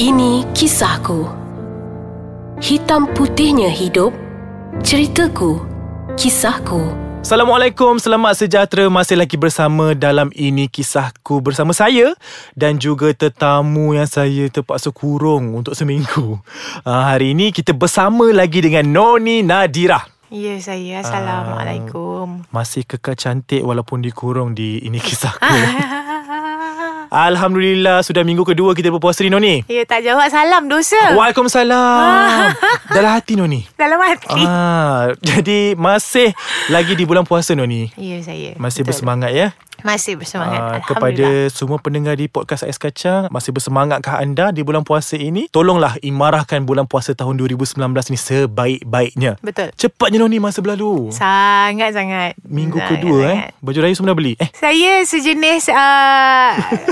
Ini kisahku. Hitam putihnya hidup. Ceritaku. Kisahku. Assalamualaikum, selamat sejahtera Masih lagi bersama dalam Ini Kisahku Bersama saya Dan juga tetamu yang saya terpaksa kurung untuk seminggu uh, Hari ini kita bersama lagi dengan Noni Nadira Ya saya Assalamualaikum Masih kekal cantik walaupun dikurung di Ini Kisahku Alhamdulillah sudah minggu kedua kita berpuasa ni Noni. Ya tak jawab salam dosa. Waalaikumsalam. Dalam hati Noni. Dalam hati. Ah, jadi masih lagi di bulan puasa Noni. Ya saya. Masih Betul. bersemangat ya. Masih bersemangat. Ah, Alhamdulillah. kepada semua pendengar di podcast Ais Kacang Masih bersemangatkah anda di bulan puasa ini? Tolonglah imarahkan bulan puasa tahun 2019 ni sebaik-baiknya. Betul. Cepatnya Noni masa berlalu. Sangat-sangat. Minggu Sangat, kedua eh? Sangat. Baju raya semua dah beli. Eh? Saya sejenis uh,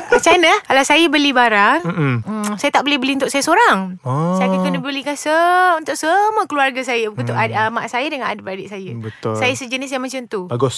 Macam mana Kalau saya beli barang Mm-mm. Hmm, saya tak boleh beli untuk saya seorang. Oh. Saya akan kena belikan se untuk semua keluarga saya. Untuk hmm. uh, mak saya dengan adik-beradik saya. Betul. Saya sejenis yang macam tu. Bagus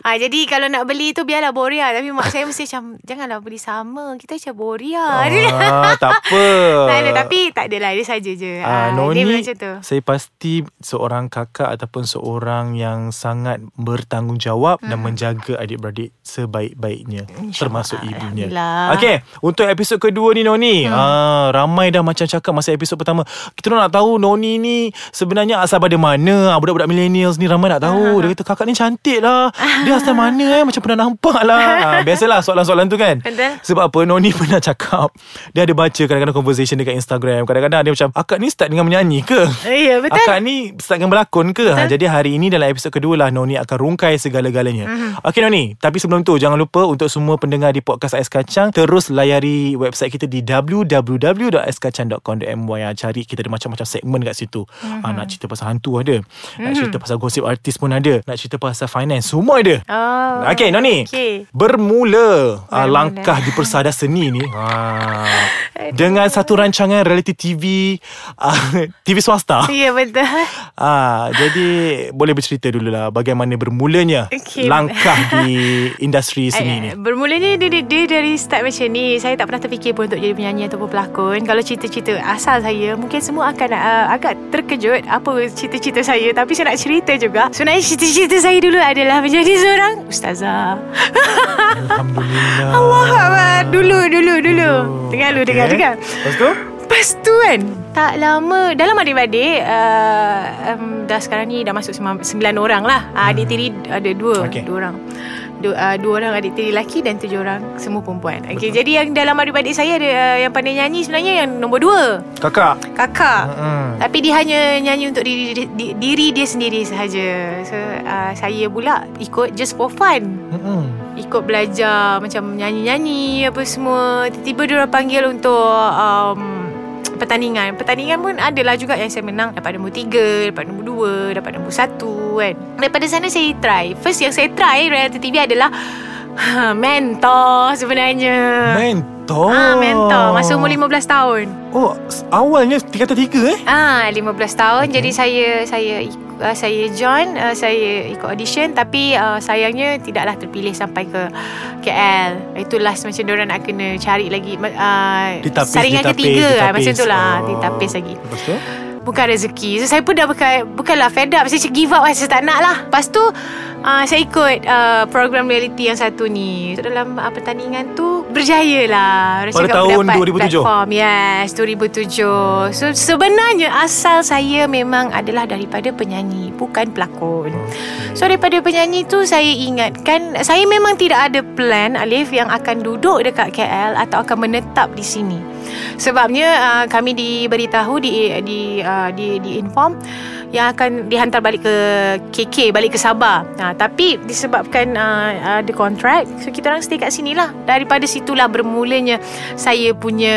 Ah jadi kalau nak beli tu biarlah boria tapi mak saya mesti macam janganlah beli sama. Kita macam boria. ah, Tak apa tak ada tapi tak adalah dia saja je. Ah, Ah, Noni dia macam tu. Saya pasti Seorang kakak Ataupun seorang Yang sangat Bertanggungjawab Dan Hmm. menjaga Adik-beradik Sebaik-baiknya Termasuk ibunya Alhamdulillah. Okay Untuk episod kedua ni Noni hmm. ah, Ramai dah macam cakap Masa episod pertama Kita nak tahu Noni ni Sebenarnya asal pada mana ah, Budak-budak millennials ni Ramai nak tahu Dia kata kakak ni cantik lah Dia asal mana eh Macam pernah nampak lah ah, Biasalah soalan-soalan tu kan Betul. sebab apa Noni pernah cakap Dia ada baca kadang-kadang conversation dekat Instagram Kadang-kadang dia macam Akak ni start dengan menyanyi ke? Ya betul. Akak ni start dengan berlakon ke? Ha, jadi hari ini dalam episod kedua lah Noni akan rungkai segala-galanya Mhm. mm-hmm. Okay Noni Tapi sebelum tu Jangan lupa untuk semua pendengar di Podcast Ais Kacang Terus layari website kita di www.aiskacang.com.my ha, Cari kita ada macam-macam segmen kat situ mm-hmm. ha, Nak cerita pasal hantu ada Nak cerita pasal gosip artis pun ada Nak cerita pasal finance Semua ada Oh. Okay Noni Okey. Bermula, Bermula. Bermula. Langkah di persada seni ni ha, Dengan satu rancangan reality TV uh, TV swasta Ya betul. Ah, jadi boleh bercerita dulu lah bagaimana bermulanya Okey. langkah di industri seni ni. Eh, Bermulanya dia, dia, dia dari start macam ni Saya tak pernah terfikir pun Untuk jadi penyanyi ataupun pelakon Kalau cerita-cerita asal saya Mungkin semua akan uh, agak terkejut Apa cerita-cerita saya Tapi saya nak cerita juga Sebenarnya cerita-cerita saya dulu adalah Menjadi seorang Ustazah Alhamdulillah. Allah Akbar. Dulu, dulu, dulu Dengar dulu, dengar, Okay. dengar Lepas tu? Lepas tu kan Tak lama Dalam adik-beradik uh, um, Dah sekarang ni Dah masuk sembilan orang lah uh, Adik tiri ada dua Okay. Dua orang dua, uh, dua orang adik tiri lelaki Dan tujuh orang Semua perempuan. Okay, Jadi yang dalam adik-beradik saya ada uh, Yang pandai nyanyi sebenarnya Yang nombor dua. Kakak. Kakak. Hmm. Tapi dia hanya nyanyi untuk diri, diri, diri dia sendiri sahaja. So uh, saya pula ikut just for fun. Hmm. Ikut belajar Macam nyanyi-nyanyi Apa semua. Tiba-tiba dia orang panggil untuk um, Pertandingan. Pertandingan pun adalah juga Yang saya menang Dapat nombor 3 Dapat nombor 2 Dapat nombor 1 kan. Daripada sana saya try. First yang saya try Reality TV adalah Mentor sebenarnya Mentor. Ah, mentor Masa umur 15 tahun Oh, awalnya tingkatan tiga eh? Ah, 15 tahun okay. jadi saya saya ik- uh, saya join uh, saya ikut audition tapi uh, sayangnya tidaklah terpilih sampai ke KL. Itu last macam diorang nak kena cari lagi uh, Ditapis, saringan ditapis, ketiga ah, ditapis. macam tu lah, Oh. ditapis lagi. Lepas tu? Bukan rezeki. So saya pun dah bukan Bukanlah fed up. Saya give up lah Saya tak nak lah. Lepas tu uh, Saya ikut uh, Program reality yang satu ni. So, Dalam uh, pertandingan tu Berjaya lah. Orang Pada cakap tahun dapat 2007? Platform Yes 2007 So sebenarnya Asal saya memang adalah Daripada penyanyi Bukan pelakon. So daripada penyanyi tu Saya ingatkan Saya memang tidak ada plan Alif Yang akan duduk dekat KL Atau akan menetap di sini Sebabnya uh, Kami diberitahu Di di uh, di, di inform yang akan dihantar balik ke KK balik ke Sabah. Ha, tapi disebabkan uh, ada kontrak so kita orang stay kat sini lah. Daripada situlah bermulanya saya punya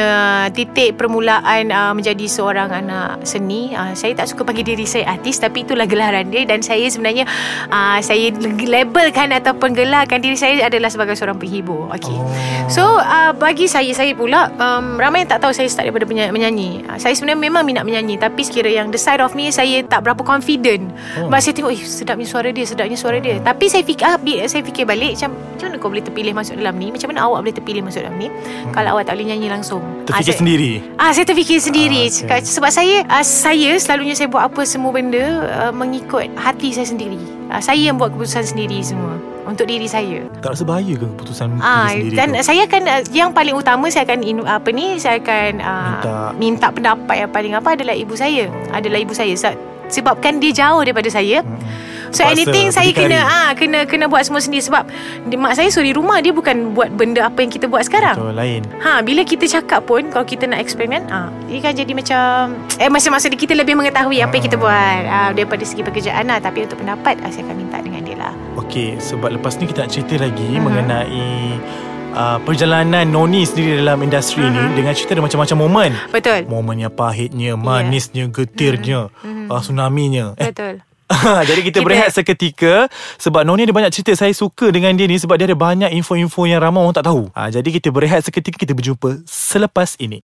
titik permulaan uh, menjadi seorang anak seni. Uh, saya tak suka panggil diri saya artis tapi itulah gelaran dia dan saya sebenarnya uh, saya labelkan ataupun gelarkan diri saya adalah sebagai seorang penghibur. Okey. Oh. So uh, bagi saya saya pula um, ramai tak tahu saya start daripada menyanyi. Uh, saya sebenarnya memang minat menyanyi tapi kira yang the side of me saya tak berapa confident. Oh. Sebab saya tengok eh sedapnya suara dia, sedapnya suara dia. Tapi saya fikir ah, saya fikir balik macam macam mana kau boleh terpilih masuk dalam ni? Macam mana awak boleh terpilih masuk dalam ni hmm. kalau awak tak boleh nyanyi langsung? Ah, Terfikir saya- sendiri Ah saya terfikir sendiri Ah, ah, okey. sebab saya ah, saya selalunya saya buat apa semua benda ah, mengikut hati saya sendiri. Ah, saya yang buat keputusan sendiri semua untuk diri saya. Tak rasa bahaya ke keputusan Ah diri sendiri dan tu? saya akan uh, yang paling utama saya akan apa ni saya akan uh, Minta. minta pendapat yang paling apa adalah ibu saya. Adalah ibu saya Se- sebabkan dia jauh daripada saya. Mm-mm. So Terpaksa anything saya berdikari. kena ah kena kena buat semua sendiri sebab mak saya suri rumah dia bukan buat benda apa yang kita buat sekarang. Betul lain Ha bila kita cakap pun kalau kita nak kan ah dia kan jadi macam eh masa-masa kita lebih mengetahui apa yang kita buat ah, daripada segi pekerjaan lah tapi untuk pendapat ah, saya akan minta dengan dia lah. Okey, sebab lepas ni kita nak cerita lagi Mhm. mengenai uh, perjalanan Noni sendiri dalam industri Mhm. ni dengan cerita ada macam-macam momen. Betul. Momen yang pahitnya, manisnya, getirnya, Mhm. uh, tsunaminya. Eh, Betul. jadi kita Kita- berehat seketika sebab Noni ada banyak cerita saya suka dengan dia ni sebab dia ada banyak info-info yang ramai orang tak tahu. Ha, jadi kita berehat seketika kita berjumpa selepas ini.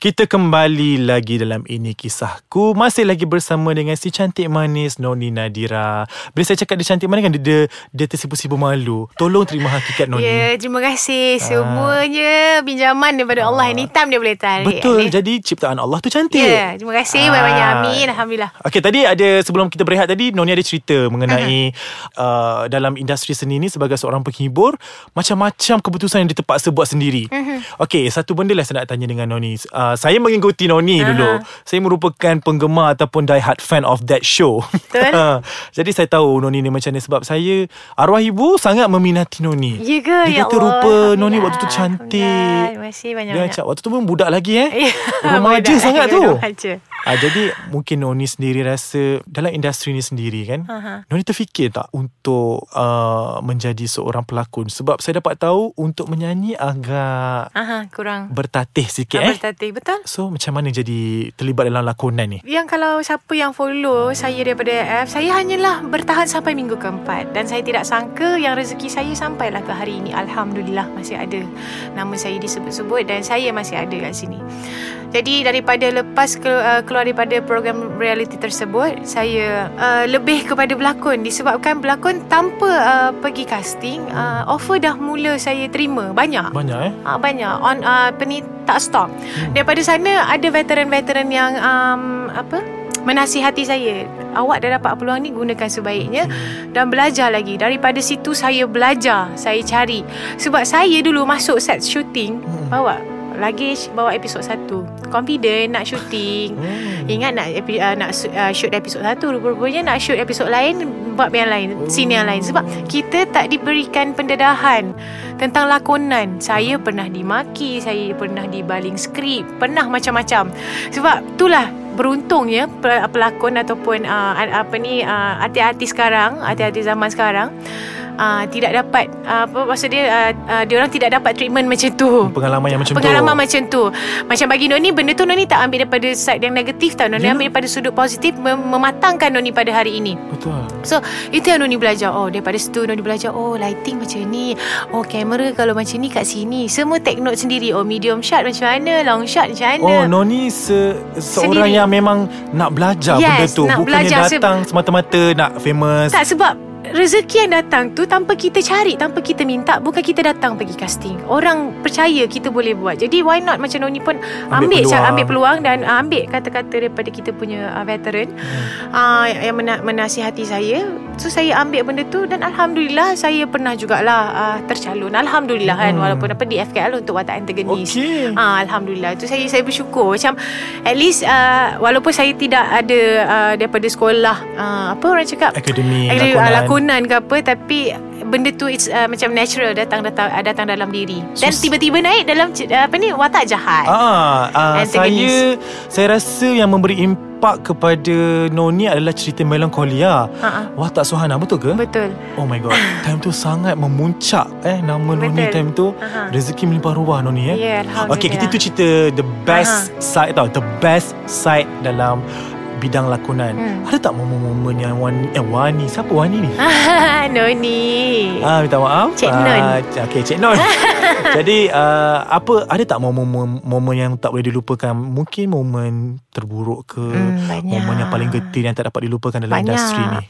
Kita kembali lagi dalam Ini Kisahku Masih lagi bersama dengan si cantik manis Noni Nadira Bila saya cakap dia cantik manis kan Dia, dia, dia tersipu-sipu malu Tolong terima hakikat Noni Ya, terima kasih Ah. semuanya pinjaman daripada Allah. Anytime dia boleh tarik. Betul, Ni. jadi ciptaan Allah tu cantik Ya, terima kasih Ah. banyak-banyak. Amin. Alhamdulillah. Okey tadi ada sebelum kita berehat tadi Noni ada cerita mengenai uh, dalam industri seni ni sebagai seorang penghibur macam-macam keputusan yang dia terpaksa buat sendiri. Mhm. Okey satu benda lah saya nak tanya dengan Noni. Uh, saya mengikuti Noni Aha. dulu. Saya merupakan penggemar ataupun die hard fan of that show. Betul. Jadi saya tahu Noni ni macam ni sebab saya arwah ibu sangat meminati Noni. Ya ke? Dia ya kata Allah. rupa Noni waktu tu cantik. Terima kasih Dia banyak-banyak. macam waktu tu pun budak lagi eh. Ya, Remaja budak. sangat tu. Remaja. Ah, jadi mungkin Noni sendiri rasa dalam industri ni sendiri kan. Aha. Noni terfikir tak untuk uh, menjadi seorang pelakon sebab saya dapat tahu untuk menyanyi agak Aha, kurang. bertatih sikit Ah, eh. Bertatih, betul? So macam mana jadi terlibat dalam lakonan ni? Yang kalau siapa yang follow saya daripada AF Saya hanyalah bertahan sampai minggu keempat Dan saya tidak sangka yang rezeki saya sampailah ke hari ini Alhamdulillah masih ada Nama saya disebut-sebut dan saya masih ada kat sini Jadi daripada lepas ke, uh, keluar daripada program reality tersebut Saya uh, lebih kepada berlakon Disebabkan berlakon tanpa uh, pergi casting uh, Offer dah mula saya terima Banyak Banyak eh? Ah banyak on uh, apa ni tak stop. Daripada sana ada veteran-veteran yang um, apa menasihati saya. Awak dah dapat peluang ni gunakan sebaiknya dan belajar lagi. Daripada situ saya belajar, saya cari. Sebab saya dulu masuk set shooting bawa luggage bawa episod 1. Confident nak shooting. Hmm. Ingat nak epi, uh, nak uh, shoot episod 1 Rupa-rupanya nak shoot episod lain Bab yang lain Scene yang lain Sebab kita tak diberikan pendedahan Tentang lakonan Saya pernah dimaki Saya pernah dibaling skrip Pernah macam-macam Sebab itulah beruntungnya pe- pelakon ataupun uh, apa ni uh, artis-artis sekarang artis-artis zaman sekarang uh, tidak dapat uh, apa maksud dia uh, uh, dia orang tidak dapat treatment macam tu Pengalaman yang macam pengalaman tu. macam tu macam bagi Noni benda tu Noni tak ambil daripada side yang negatif tau Noni Ya. ambil daripada sudut positif mem- mematangkan Noni pada hari ini Betul. So itu yang Noni belajar Oh daripada situ Noni belajar Oh lighting macam ni Oh kamera kalau macam ni kat sini Semua take note sendiri Oh medium shot macam mana Long shot macam mana Oh, Noni se, seorang Sendiri. yang memang nak belajar Yes, benda tu. Bukannya belajar se- datang semata-mata nak famous. Tak sebab rezeki yang datang tu tanpa kita cari, tanpa kita minta, bukan kita datang pergi casting. Orang percaya kita boleh buat. Jadi why not macam Noni pun Ambil ambil peluang. ambil, peluang dan uh, ambil kata-kata daripada kita punya uh, veteran Hmm. uh, yang mena- menasihati saya. So saya ambil benda tu dan alhamdulillah saya pernah jugalah uh, tercalon. Alhamdulillah kan Hmm. walaupun apa di FKL untuk watak antagonis. Okey. Ah alhamdulillah tu saya saya bersyukur macam at least uh, walaupun saya tidak ada uh, daripada sekolah uh, apa orang cakap Akademi lakonan. lakonan. lakonan ke apa tapi benda tu it's uh, macam natural datang datang uh, datang dalam diri dan So- tiba-tiba naik dalam uh, apa ni watak jahat. Ah, ah saya saya rasa yang memberi impak kepada Noni adalah cerita melankolia. Ha Watak Suhana betul ke? betul. Oh my god. Time tu sangat memuncak eh nama Noni Betul. time tu. Aha. Rezeki melimpah ruah Noni eh. Ya, alhamdulillah. Okay, kita tu cerita the best side tau, the best side dalam bidang lakonan. Hmm. Ada tak momen-momen yang Wani eh Wani siapa Wani ni? Noni. Ah minta maaf. Cik Non. Ah, okay, Cik Non. Jadi uh, apa ada tak momen-momen momen yang tak boleh dilupakan? Mungkin momen terburuk ke? Hmm, banyak. Momen yang paling getir yang tak dapat dilupakan dalam Banyak. industri ni.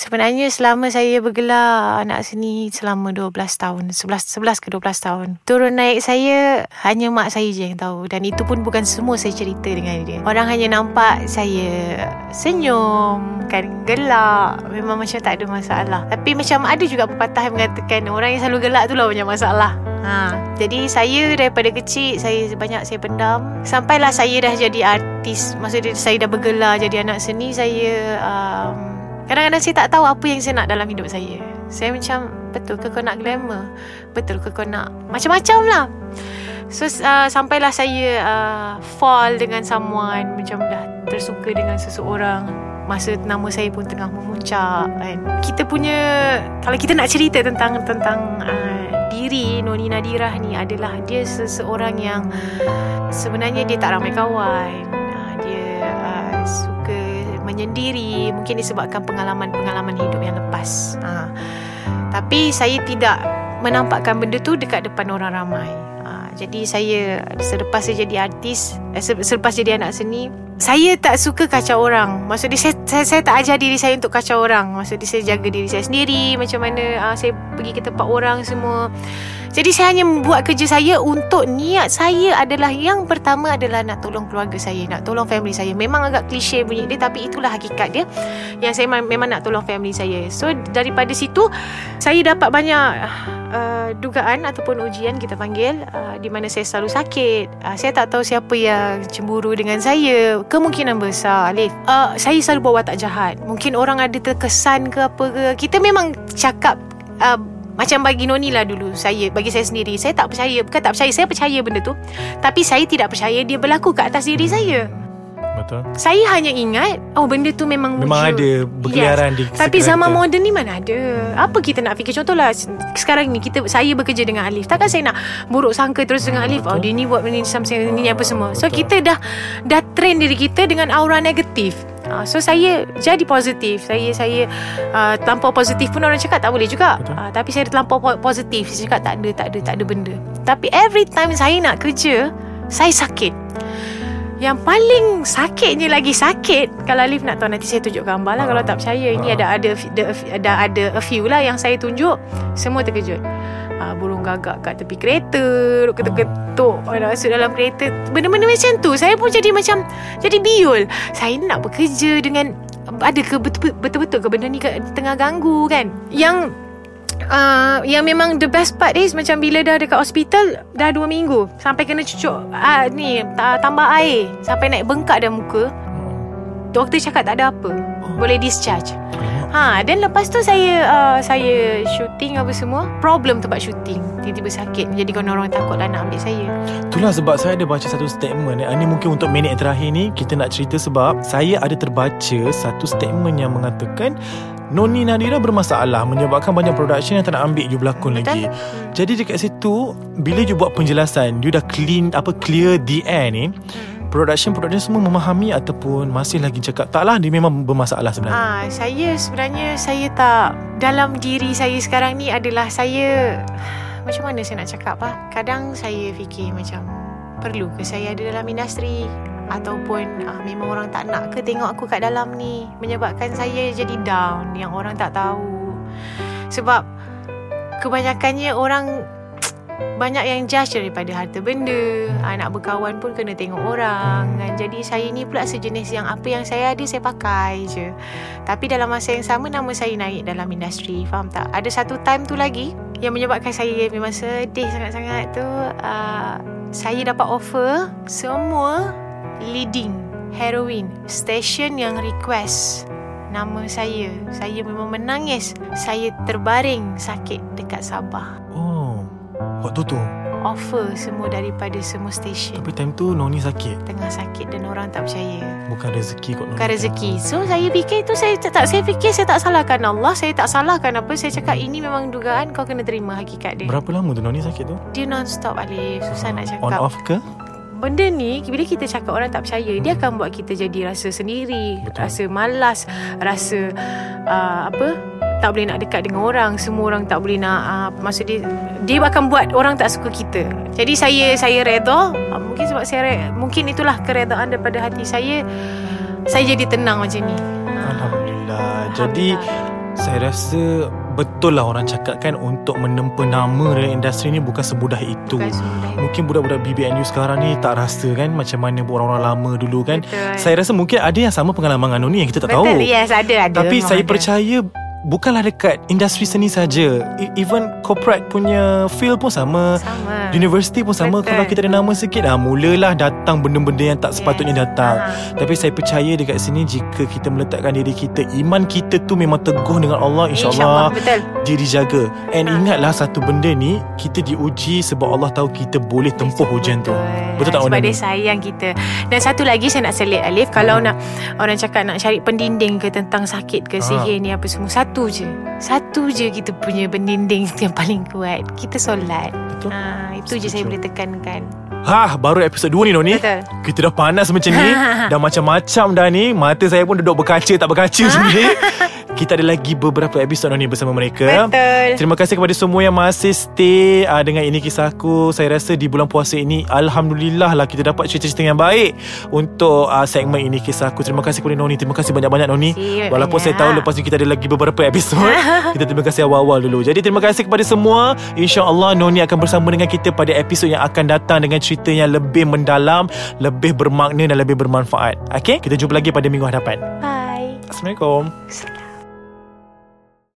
Sebenarnya selama saya bergelar anak seni selama 12 tahun, 11 11 ke 12 tahun. Turun naik saya hanya mak saya je yang tahu dan itu pun bukan semua saya cerita dengan dia. Orang hanya nampak saya senyum, kan gelak, memang macam tak ada masalah. Tapi macam ada juga pepatah yang mengatakan orang yang selalu gelak tu lah banyak masalah. Ha, jadi saya daripada kecil saya banyak saya pendam sampailah saya dah jadi artis. Maksudnya saya dah bergelar jadi anak seni saya um, Kadang-kadang saya tak tahu apa yang saya nak dalam hidup saya. Saya macam, betul ke kau nak glamour? Betul ke kau nak macam-macam lah. So, uh, sampailah saya uh, fall dengan someone. Macam dah tersuka dengan seseorang. Masa nama saya pun tengah memuncak kan. Kita punya, kalau kita nak cerita tentang tentang uh, diri Noni Nadirah ni adalah dia seseorang yang sebenarnya dia tak ramai kawan. Menyendiri mungkin disebabkan pengalaman-pengalaman hidup yang lepas ha. tapi saya tidak menampakkan benda tu dekat depan orang ramai ha. jadi saya selepas saya jadi artis eh, se- selepas jadi anak seni saya tak suka kacau orang Maksudnya saya, saya, saya tak ajar diri saya untuk kacau orang Maksudnya saya jaga diri saya sendiri Macam mana uh, saya pergi ke tempat orang semua jadi saya hanya buat kerja saya untuk niat saya adalah yang pertama adalah nak tolong keluarga saya, nak tolong family saya. Memang agak klise bunyi dia tapi itulah hakikat dia. Yang saya memang, nak tolong family saya. So daripada situ saya dapat banyak uh, dugaan ataupun ujian kita panggil uh, di mana saya selalu sakit. Uh, saya tak tahu siapa yang cemburu dengan saya. Kemungkinan besar Alif. Uh, saya selalu buat watak jahat. Mungkin orang ada terkesan ke apa ke. Kita memang cakap uh, macam bagi Noni lah dulu Saya Bagi saya sendiri Saya tak percaya Bukan tak percaya Saya percaya benda tu Tapi saya tidak percaya Dia berlaku ke atas diri saya Betul. Saya hanya ingat Oh benda tu memang Memang wujud ada berkeliaran di Tapi zaman kita. moden ni mana ada? Apa kita nak fikir? Contohlah Sekarang ni kita Saya bekerja dengan Alif. Takkan saya nak Buruk sangka terus dengan Alif? Betul. Oh dia ni buat benda ni Something ni apa semua. So Betul. kita dah Dah train diri kita Dengan aura negatif. Uh, so saya jadi positif. Saya saya uh, terlampau positif pun orang cakap tak boleh juga. Betul. uh, tapi saya terlampau po- positif. Saya cakap tak ada tak ada tak ada benda. Tapi every time saya nak kerja saya sakit yang paling sakitnya lagi sakit Kalau Alif nak tahu Nanti saya tunjuk gambar lah. Kalau tak percaya Ini Ah. ada ada ada, ada ada a few lah Yang saya tunjuk. Semua terkejut. Uh, Burung gagak kat tepi kereta Ketuk-ketuk. Orang masuk dalam kereta. Benda-benda macam tu Saya pun jadi macam Jadi biul. Saya nak bekerja dengan Ada ke betul- betul-betul ke Benda ni tengah ganggu kan? Yang Uh, yang memang the best part is macam bila dah dekat hospital dah 2 minggu sampai kena cucuk uh, ni ta- tambah air sampai naik bengkak dah muka. Doktor cakap tak ada apa boleh discharge. Ha dan lepas tu saya uh, saya shooting apa semua problem tempat shooting. Tiba-tiba sakit menjadikan orang takutlah nak ambil saya. Itulah sebab saya ada baca satu statement Ini mungkin untuk minit terakhir ni Kita nak cerita sebab Saya ada terbaca Satu statement yang mengatakan Noni Nadira bermasalah Menyebabkan banyak production Yang tak nak ambil you berlakon Betul. lagi. Jadi dekat situ Bila you buat penjelasan You dah clean Apa clear the air ni Production-production semua memahami Ataupun masih lagi cakap Taklah dia memang bermasalah sebenarnya. Ah, saya sebenarnya saya tak dalam diri saya sekarang ni adalah saya macam mana saya nak cakap ah? Kadang saya fikir macam perlu ke saya ada dalam industri ataupun ah, memang orang tak nak ke tengok aku kat dalam ni menyebabkan saya jadi down yang orang tak tahu. Sebab kebanyakannya orang banyak yang judge daripada harta benda ah, Nak berkawan pun kena tengok orang kan? Jadi saya ni pula sejenis yang Apa yang saya ada saya pakai je Tapi dalam masa yang sama Nama saya naik dalam industri Faham tak? Ada satu time tu lagi Yang menyebabkan saya memang sedih sangat-sangat tu uh, Saya dapat offer Semua leading heroine Station yang request Nama saya. Saya memang menangis. Saya terbaring sakit dekat Sabah. Oh Waktu tu offer semua daripada semua stesen Tapi time tu Noni sakit? Tengah sakit dan orang tak percaya. Bukan rezeki kot Noni. Bukan rezeki. So saya fikir tu saya tak, tak saya fikir saya tak salahkan Allah. Saya tak salahkan apa. Saya cakap ini memang dugaan kau kena terima hakikat dia. Berapa lama tu Noni sakit tu? dia non stop Alif. Susah nak On cakap. off ke? Benda ni bila kita cakap orang tak percaya dia akan buat kita jadi rasa sendiri Betul. rasa malas rasa uh, apa tak boleh nak dekat dengan orang semua orang tak boleh nak uh, maksud dia dia akan buat orang tak suka kita jadi saya saya redha uh, mungkin sebab saya mungkin itulah keredaan daripada hati saya saya jadi tenang macam ni Alhamdulillah. Jadi saya rasa betul lah orang cakap kan untuk menempa nama dalam industri ni bukan semudah itu. Bukan semudah itu. Mungkin budak-budak BBNU sekarang ni tak rasa kan macam mana orang-orang lama dulu kan. Betul. Saya rasa mungkin ada yang sama pengalaman dengan Noni yang kita tak Betul tahu. yes ada ada Tapi saya ada. percaya bukanlah dekat industri seni saja. E- Even corporate punya field pun sama. sama Universiti pun sama Betul. Kalau kita ada nama sikit ah, Mulalah datang benda-benda yang tak sepatutnya datang Ha. Tapi saya percaya dekat sini Jika kita meletakkan diri kita Iman kita tu memang teguh dengan Allah InsyaAllah Betul Dia dijaga And Ha. ingatlah satu benda ni Kita diuji sebab Allah tahu kita boleh tempuh ujian tu Betul tak Sebab Ona dia sayang kita Dan satu lagi saya nak selit Alif Kalau Hmm. nak Orang cakap nak cari pendinding ke Tentang sakit ke Ha. Sihir ni apa semua Satu je. Satu je kita punya pendinding Yang paling kuat. Kita solat. Betul. ha, Itu je Setuju. saya boleh tekankan. Ha, baru episod 2 ni Noni? Betul. Kita dah panas macam ni. Dah macam-macam dah ni. Mata saya pun duduk berkaca tak berkaca sendiri Kita ada lagi beberapa episod Noni bersama mereka. Betul. Terima kasih kepada semua yang masih stay uh, Dengan ini kisahku Saya rasa di bulan puasa ini Alhamdulillah lah Kita dapat cerita-cerita yang baik Untuk uh, segmen ini kisahku Terima kasih kepada Noni. Terima kasih banyak-banyak Noni. Kasih Walaupun saya banyak. tahu Lepas ni kita ada lagi beberapa episod Kita terima kasih awal-awal dulu. Jadi terima kasih kepada semua. InsyaAllah Noni akan bersama dengan kita Pada episod yang akan datang Dengan cerita yang lebih mendalam Lebih bermakna Dan lebih bermanfaat. Okay Kita jumpa lagi pada minggu hadapan. Bye. Assalamualaikum. Assalamualaikum